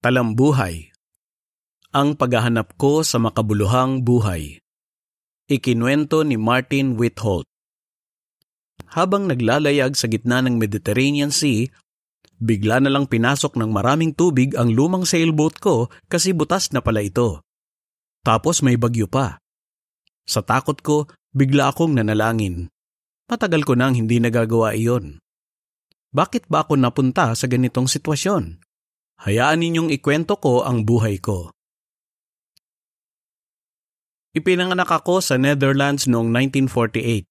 Talambuhay Ang paghahanap ko sa makabuluhang buhay Ikinwento ni Martin Whitholt Habang naglalayag sa gitna ng Mediterranean Sea, bigla na lang pinasok ng maraming tubig ang lumang sailboat ko kasi butas na pala ito. Tapos may bagyo pa. Sa takot ko, bigla akong nanalangin. Matagal ko nang hindi nagagawa iyon. Bakit ba ako napunta sa ganitong sitwasyon? Hayaan ninyong ikwento ko ang buhay ko. Ipinanganak ako sa Netherlands noong 1948.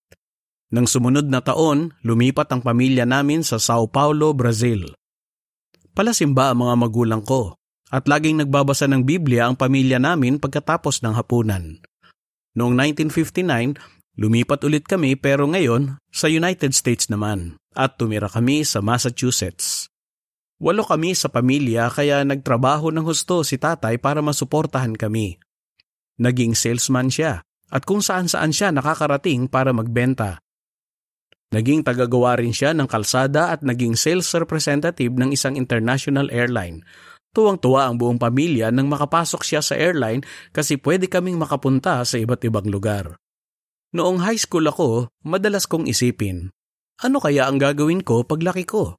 Nang sumunod na taon, lumipat ang pamilya namin sa Sao Paulo, Brazil. Palasimba ang mga magulang ko at laging nagbabasa ng Biblia ang pamilya namin pagkatapos ng hapunan. Noong 1959, lumipat ulit kami pero ngayon sa United States naman at tumira kami sa Massachusetts. Walo kami sa pamilya kaya nagtrabaho ng husto si tatay para masuportahan kami. Naging salesman siya at kung saan-saan siya nakakarating para magbenta. Naging tagagawa rin siya ng kalsada at naging sales representative ng isang international airline. Tuwang-tuwa ang buong pamilya nang makapasok siya sa airline kasi pwede kaming makapunta sa iba't ibang lugar. Noong high school ako, madalas kong isipin, ano kaya ang gagawin ko paglaki ko?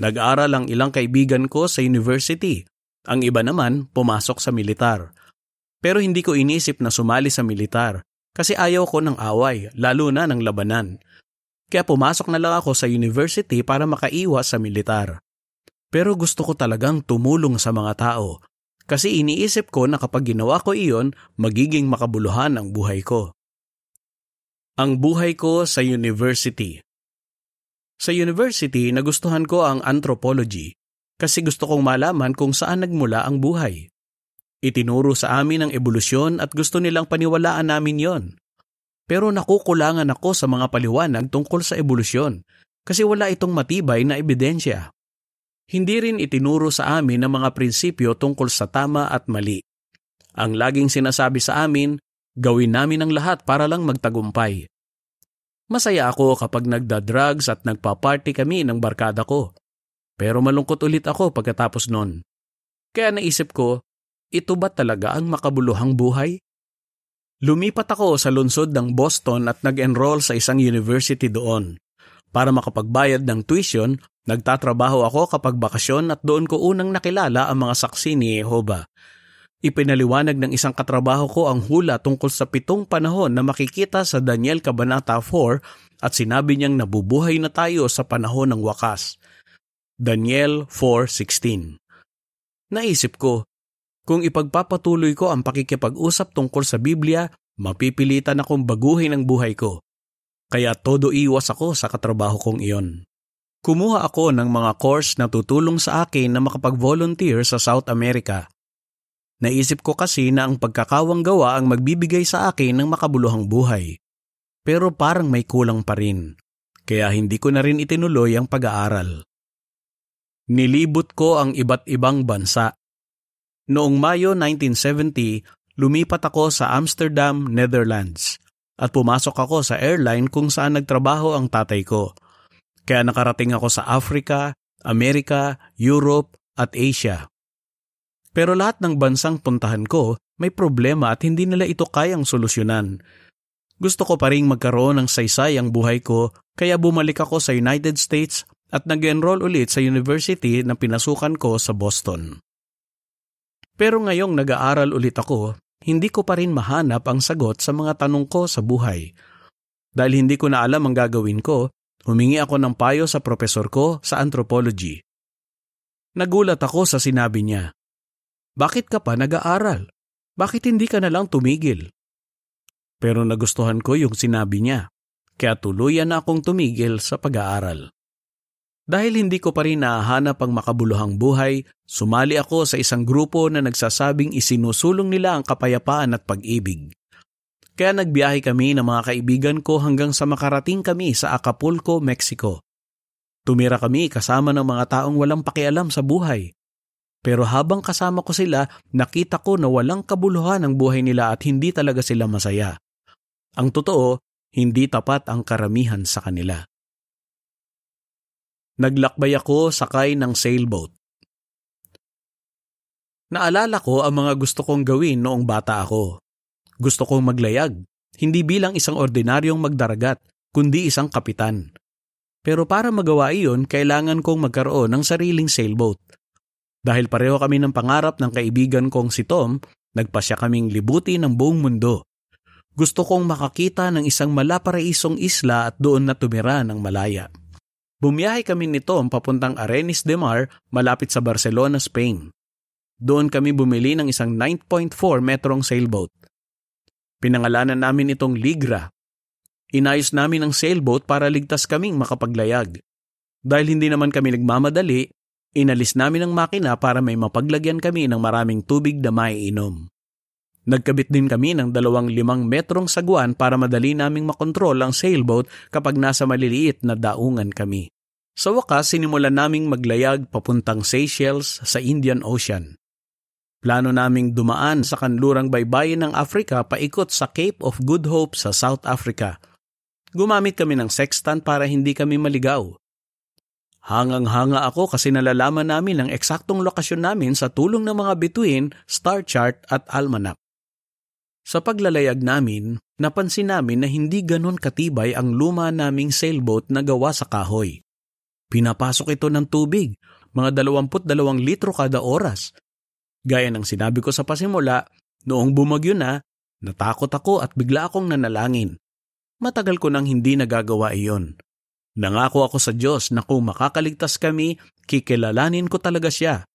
Nag-aral ang ilang kaibigan ko sa university. Ang iba naman pumasok sa militar. Pero hindi ko inisip na sumali sa militar kasi ayaw ko ng away, lalo na ng labanan. Kaya pumasok na lang ako sa university para makaiwas sa militar. Pero gusto ko talagang tumulong sa mga tao kasi iniisip ko na kapag ginawa ko iyon, magiging makabuluhan ang buhay ko. Ang buhay ko sa university sa university, nagustuhan ko ang anthropology kasi gusto kong malaman kung saan nagmula ang buhay. Itinuro sa amin ang ebolusyon at gusto nilang paniwalaan namin yon. Pero nakukulangan ako sa mga paliwanag tungkol sa ebolusyon kasi wala itong matibay na ebidensya. Hindi rin itinuro sa amin ang mga prinsipyo tungkol sa tama at mali. Ang laging sinasabi sa amin, gawin namin ang lahat para lang magtagumpay. Masaya ako kapag nagda-drugs at nagpa-party kami ng barkada ko. Pero malungkot ulit ako pagkatapos nun. Kaya naisip ko, ito ba talaga ang makabuluhang buhay? Lumipat ako sa lungsod ng Boston at nag-enroll sa isang university doon. Para makapagbayad ng tuition, nagtatrabaho ako kapag bakasyon at doon ko unang nakilala ang mga saksi ni Jehova. Ipinaliwanag ng isang katrabaho ko ang hula tungkol sa pitong panahon na makikita sa Daniel Kabanata 4 at sinabi niyang nabubuhay na tayo sa panahon ng wakas. Daniel 4.16 Naisip ko, kung ipagpapatuloy ko ang pakikipag-usap tungkol sa Biblia, mapipilitan akong baguhin ang buhay ko. Kaya todo iwas ako sa katrabaho kong iyon. Kumuha ako ng mga course na tutulong sa akin na makapag-volunteer sa South America Naisip ko kasi na ang pagkakawang gawa ang magbibigay sa akin ng makabuluhang buhay. Pero parang may kulang pa rin, kaya hindi ko na rin itinuloy ang pag-aaral. Nilibot ko ang iba't ibang bansa. Noong Mayo 1970, lumipat ako sa Amsterdam, Netherlands, at pumasok ako sa airline kung saan nagtrabaho ang tatay ko. Kaya nakarating ako sa Africa, Amerika, Europe, at Asia. Pero lahat ng bansang puntahan ko, may problema at hindi nila ito kayang solusyonan. Gusto ko pa rin magkaroon ng saysay ang buhay ko, kaya bumalik ako sa United States at nag-enroll ulit sa university na pinasukan ko sa Boston. Pero ngayong nag-aaral ulit ako, hindi ko pa rin mahanap ang sagot sa mga tanong ko sa buhay. Dahil hindi ko na alam ang gagawin ko, humingi ako ng payo sa profesor ko sa anthropology. Nagulat ako sa sinabi niya. Bakit ka pa nag-aaral? Bakit hindi ka na lang tumigil? Pero nagustuhan ko yung sinabi niya, kaya tuluyan na akong tumigil sa pag-aaral. Dahil hindi ko pa rin nahahanap ang makabuluhang buhay, sumali ako sa isang grupo na nagsasabing isinusulong nila ang kapayapaan at pag-ibig. Kaya nagbiyahe kami ng mga kaibigan ko hanggang sa makarating kami sa Acapulco, Mexico. Tumira kami kasama ng mga taong walang pakialam sa buhay. Pero habang kasama ko sila, nakita ko na walang kabuluhan ang buhay nila at hindi talaga sila masaya. Ang totoo, hindi tapat ang karamihan sa kanila. Naglakbay ako sakay ng sailboat. Naalala ko ang mga gusto kong gawin noong bata ako. Gusto kong maglayag, hindi bilang isang ordinaryong magdaragat, kundi isang kapitan. Pero para magawa iyon, kailangan kong magkaroon ng sariling sailboat. Dahil pareho kami ng pangarap ng kaibigan kong si Tom, nagpasya kaming libuti ng buong mundo. Gusto kong makakita ng isang malaparaisong isla at doon na tumira ng malaya. Bumiyahe kami ni Tom papuntang Arenis de Mar malapit sa Barcelona, Spain. Doon kami bumili ng isang 9.4 metrong sailboat. Pinangalanan namin itong Ligra. Inayos namin ang sailboat para ligtas kaming makapaglayag. Dahil hindi naman kami nagmamadali, inalis namin ang makina para may mapaglagyan kami ng maraming tubig na maiinom. Nagkabit din kami ng dalawang limang metrong sagwan para madali naming makontrol ang sailboat kapag nasa maliliit na daungan kami. Sa wakas, sinimulan naming maglayag papuntang Seychelles sa Indian Ocean. Plano naming dumaan sa kanlurang baybayin ng Africa paikot sa Cape of Good Hope sa South Africa. Gumamit kami ng sextant para hindi kami maligaw. Hangang-hanga ako kasi nalalaman namin ang eksaktong lokasyon namin sa tulong ng mga bituin, star chart at almanac. Sa paglalayag namin, napansin namin na hindi ganon katibay ang luma naming sailboat na gawa sa kahoy. Pinapasok ito ng tubig, mga 22 litro kada oras, Gaya ng sinabi ko sa pasimula, noong bumagyo na, natakot ako at bigla akong nanalangin. Matagal ko nang hindi nagagawa iyon. Nangako ako sa Diyos na kung makakaligtas kami, kikilalanin ko talaga siya.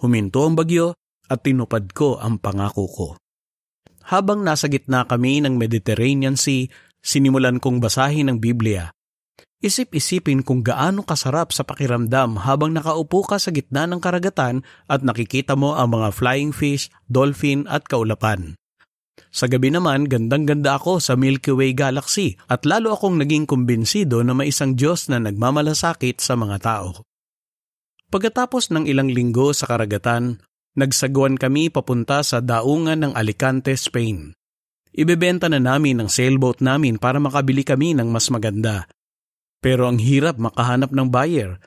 Huminto ang bagyo at tinupad ko ang pangako ko. Habang nasa gitna kami ng Mediterranean Sea, sinimulan kong basahin ang Biblia. Isip-isipin kung gaano kasarap sa pakiramdam habang nakaupo ka sa gitna ng karagatan at nakikita mo ang mga flying fish, dolphin at kaulapan. Sa gabi naman, gandang-ganda ako sa Milky Way Galaxy at lalo akong naging kumbinsido na may isang Diyos na nagmamalasakit sa mga tao. Pagkatapos ng ilang linggo sa karagatan, nagsagwan kami papunta sa daungan ng Alicante, Spain. Ibebenta na namin ang sailboat namin para makabili kami ng mas maganda pero ang hirap makahanap ng buyer.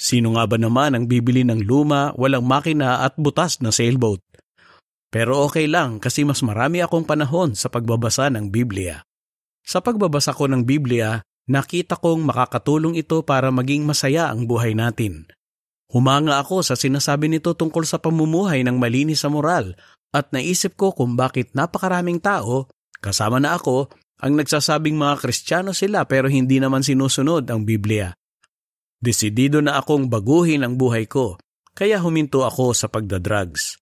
Sino nga ba naman ang bibili ng luma, walang makina at butas na sailboat? Pero okay lang kasi mas marami akong panahon sa pagbabasa ng Biblia. Sa pagbabasa ko ng Biblia, nakita kong makakatulong ito para maging masaya ang buhay natin. Humanga ako sa sinasabi nito tungkol sa pamumuhay ng malinis sa moral at naisip ko kung bakit napakaraming tao, kasama na ako, ang nagsasabing mga Kristiyano sila pero hindi naman sinusunod ang Biblia. Desidido na akong baguhin ang buhay ko, kaya huminto ako sa pagdadrugs.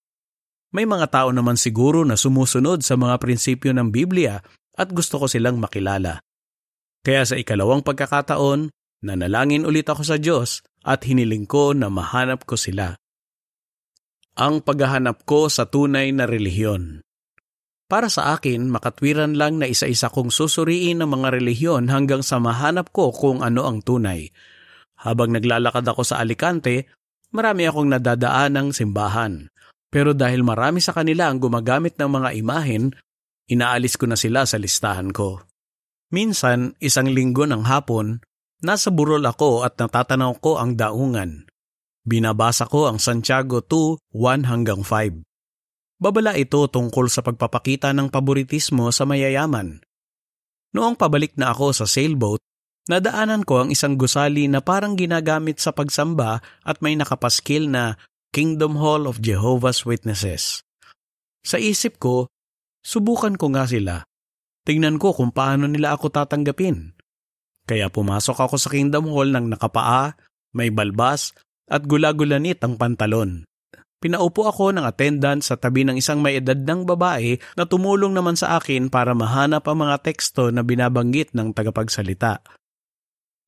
May mga tao naman siguro na sumusunod sa mga prinsipyo ng Biblia at gusto ko silang makilala. Kaya sa ikalawang pagkakataon, nanalangin ulit ako sa Diyos at hiniling ko na mahanap ko sila. Ang paghahanap ko sa tunay na relihiyon. Para sa akin, makatwiran lang na isa-isa kong susuriin ng mga relihiyon hanggang sa mahanap ko kung ano ang tunay. Habang naglalakad ako sa Alicante, marami akong nadadaan ng simbahan. Pero dahil marami sa kanila ang gumagamit ng mga imahen, inaalis ko na sila sa listahan ko. Minsan, isang linggo ng hapon, nasa burol ako at natatanaw ko ang daungan. Binabasa ko ang Santiago 2, 1 hanggang 5. Babala ito tungkol sa pagpapakita ng paboritismo sa mayayaman. Noong pabalik na ako sa sailboat, nadaanan ko ang isang gusali na parang ginagamit sa pagsamba at may nakapaskil na Kingdom Hall of Jehovah's Witnesses. Sa isip ko, subukan ko nga sila. Tingnan ko kung paano nila ako tatanggapin. Kaya pumasok ako sa Kingdom Hall ng nakapaa, may balbas, at gulagulanit ang pantalon. Pinaupo ako ng attendant sa tabi ng isang may edad ng babae na tumulong naman sa akin para mahanap ang mga teksto na binabanggit ng tagapagsalita.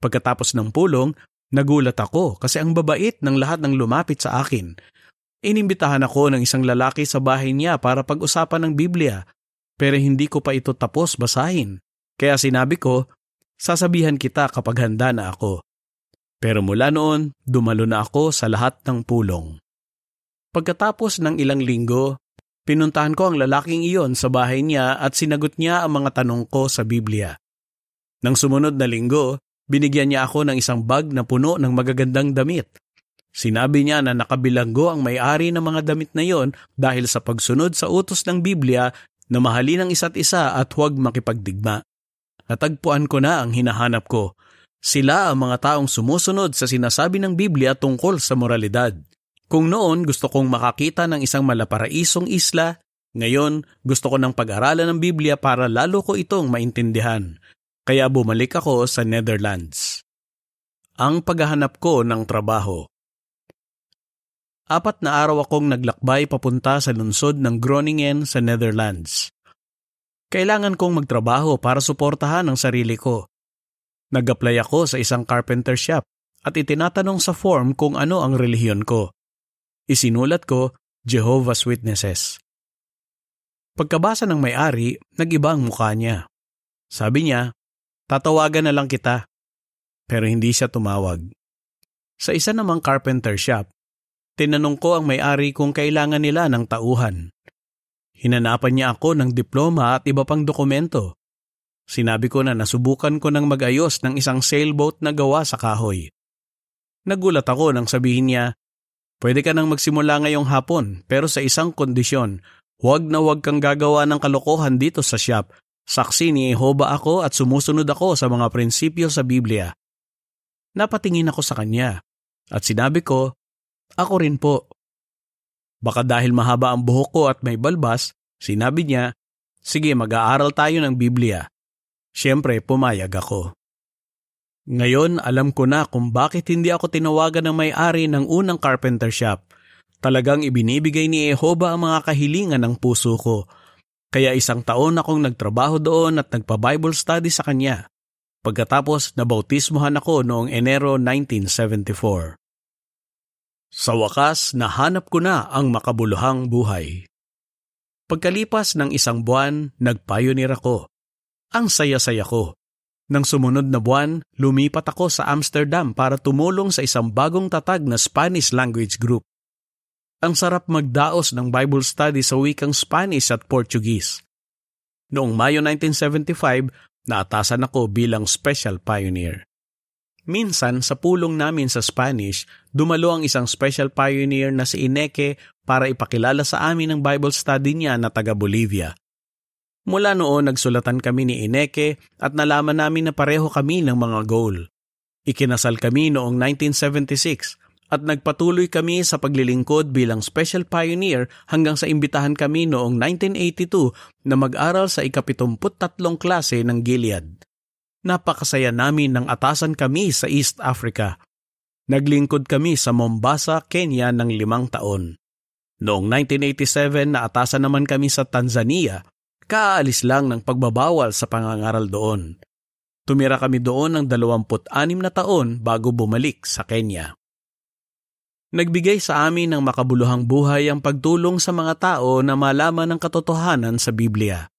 Pagkatapos ng pulong, nagulat ako kasi ang babait ng lahat ng lumapit sa akin. Inimbitahan ako ng isang lalaki sa bahay niya para pag-usapan ng Biblia, pero hindi ko pa ito tapos basahin. Kaya sinabi ko, sasabihan kita kapag handa na ako. Pero mula noon, dumalo na ako sa lahat ng pulong. Pagkatapos ng ilang linggo, pinuntahan ko ang lalaking iyon sa bahay niya at sinagot niya ang mga tanong ko sa Biblia. Nang sumunod na linggo, binigyan niya ako ng isang bag na puno ng magagandang damit. Sinabi niya na nakabilanggo ang may-ari ng mga damit na yon dahil sa pagsunod sa utos ng Biblia na mahalin ang isa't isa at huwag makipagdigma. Natagpuan ko na ang hinahanap ko. Sila ang mga taong sumusunod sa sinasabi ng Biblia tungkol sa moralidad. Kung noon gusto kong makakita ng isang malaparaisong isla, ngayon gusto ko ng pag-aralan ng Biblia para lalo ko itong maintindihan. Kaya bumalik ako sa Netherlands. Ang paghahanap ko ng trabaho apat na araw akong naglakbay papunta sa lungsod ng Groningen sa Netherlands. Kailangan kong magtrabaho para suportahan ang sarili ko. Nag-apply ako sa isang carpenter shop at itinatanong sa form kung ano ang relihiyon ko. Isinulat ko, Jehovah's Witnesses. Pagkabasa ng may-ari, nag-iba ang mukha niya. Sabi niya, tatawagan na lang kita. Pero hindi siya tumawag. Sa isa namang carpenter shop, Tinanong ko ang may-ari kung kailangan nila ng tauhan. Hinanapan niya ako ng diploma at iba pang dokumento. Sinabi ko na nasubukan ko ng mag-ayos ng isang sailboat na gawa sa kahoy. Nagulat ako nang sabihin niya, pwede ka nang magsimula ngayong hapon pero sa isang kondisyon, huwag na huwag kang gagawa ng kalokohan dito sa shop. Saksi ni Jehova ako at sumusunod ako sa mga prinsipyo sa Biblia. Napatingin ako sa kanya at sinabi ko ako rin po. Baka dahil mahaba ang buhok ko at may balbas, sinabi niya, sige mag-aaral tayo ng Biblia. Siyempre, pumayag ako. Ngayon, alam ko na kung bakit hindi ako tinawagan ng may-ari ng unang carpenter shop. Talagang ibinibigay ni Jehova ang mga kahilingan ng puso ko. Kaya isang taon akong nagtrabaho doon at nagpa-Bible study sa kanya. Pagkatapos, nabautismohan ako noong Enero 1974. Sa wakas, nahanap ko na ang makabuluhang buhay. Pagkalipas ng isang buwan, nagpayonir ako. Ang saya-saya ko. Nang sumunod na buwan, lumipat ako sa Amsterdam para tumulong sa isang bagong tatag na Spanish language group. Ang sarap magdaos ng Bible study sa wikang Spanish at Portuguese. Noong Mayo 1975, naatasan ako bilang special pioneer. Minsan, sa pulong namin sa Spanish, dumalo ang isang special pioneer na si Ineke para ipakilala sa amin ang Bible study niya na taga Bolivia. Mula noon, nagsulatan kami ni Ineke at nalaman namin na pareho kami ng mga goal. Ikinasal kami noong 1976 at nagpatuloy kami sa paglilingkod bilang special pioneer hanggang sa imbitahan kami noong 1982 na mag-aral sa ikapitumput tatlong klase ng Gilead. Napakasaya namin nang atasan kami sa East Africa. Naglingkod kami sa Mombasa, Kenya ng limang taon. Noong 1987 naatasan naman kami sa Tanzania, kaalis lang ng pagbabawal sa pangangaral doon. Tumira kami doon ng 26 na taon bago bumalik sa Kenya. Nagbigay sa amin ng makabuluhang buhay ang pagtulong sa mga tao na malaman ang katotohanan sa Biblia.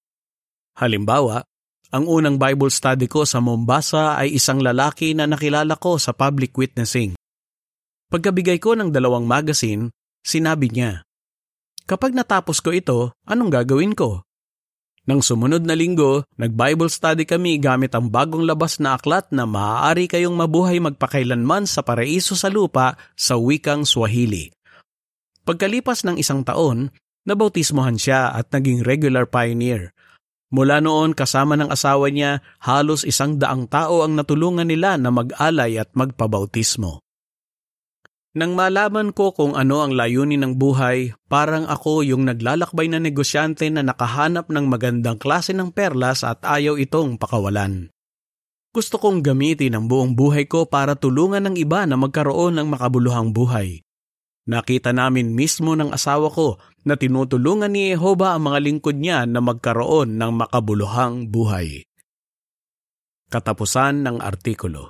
Halimbawa, ang unang Bible study ko sa Mombasa ay isang lalaki na nakilala ko sa public witnessing. Pagkabigay ko ng dalawang magazine, sinabi niya, Kapag natapos ko ito, anong gagawin ko? Nang sumunod na linggo, nag-Bible study kami gamit ang bagong labas na aklat na maaari kayong mabuhay magpakailanman sa paraiso sa lupa sa wikang Swahili. Pagkalipas ng isang taon, nabautismohan siya at naging regular pioneer. Mula noon kasama ng asawa niya, halos isang daang tao ang natulungan nila na mag-alay at magpabautismo. Nang malaman ko kung ano ang layunin ng buhay, parang ako yung naglalakbay na negosyante na nakahanap ng magandang klase ng perlas at ayaw itong pakawalan. Gusto kong gamitin ang buong buhay ko para tulungan ng iba na magkaroon ng makabuluhang buhay. Nakita namin mismo ng asawa ko na tinutulungan ni Jehova ang mga lingkod niya na magkaroon ng makabuluhang buhay. Katapusan ng artikulo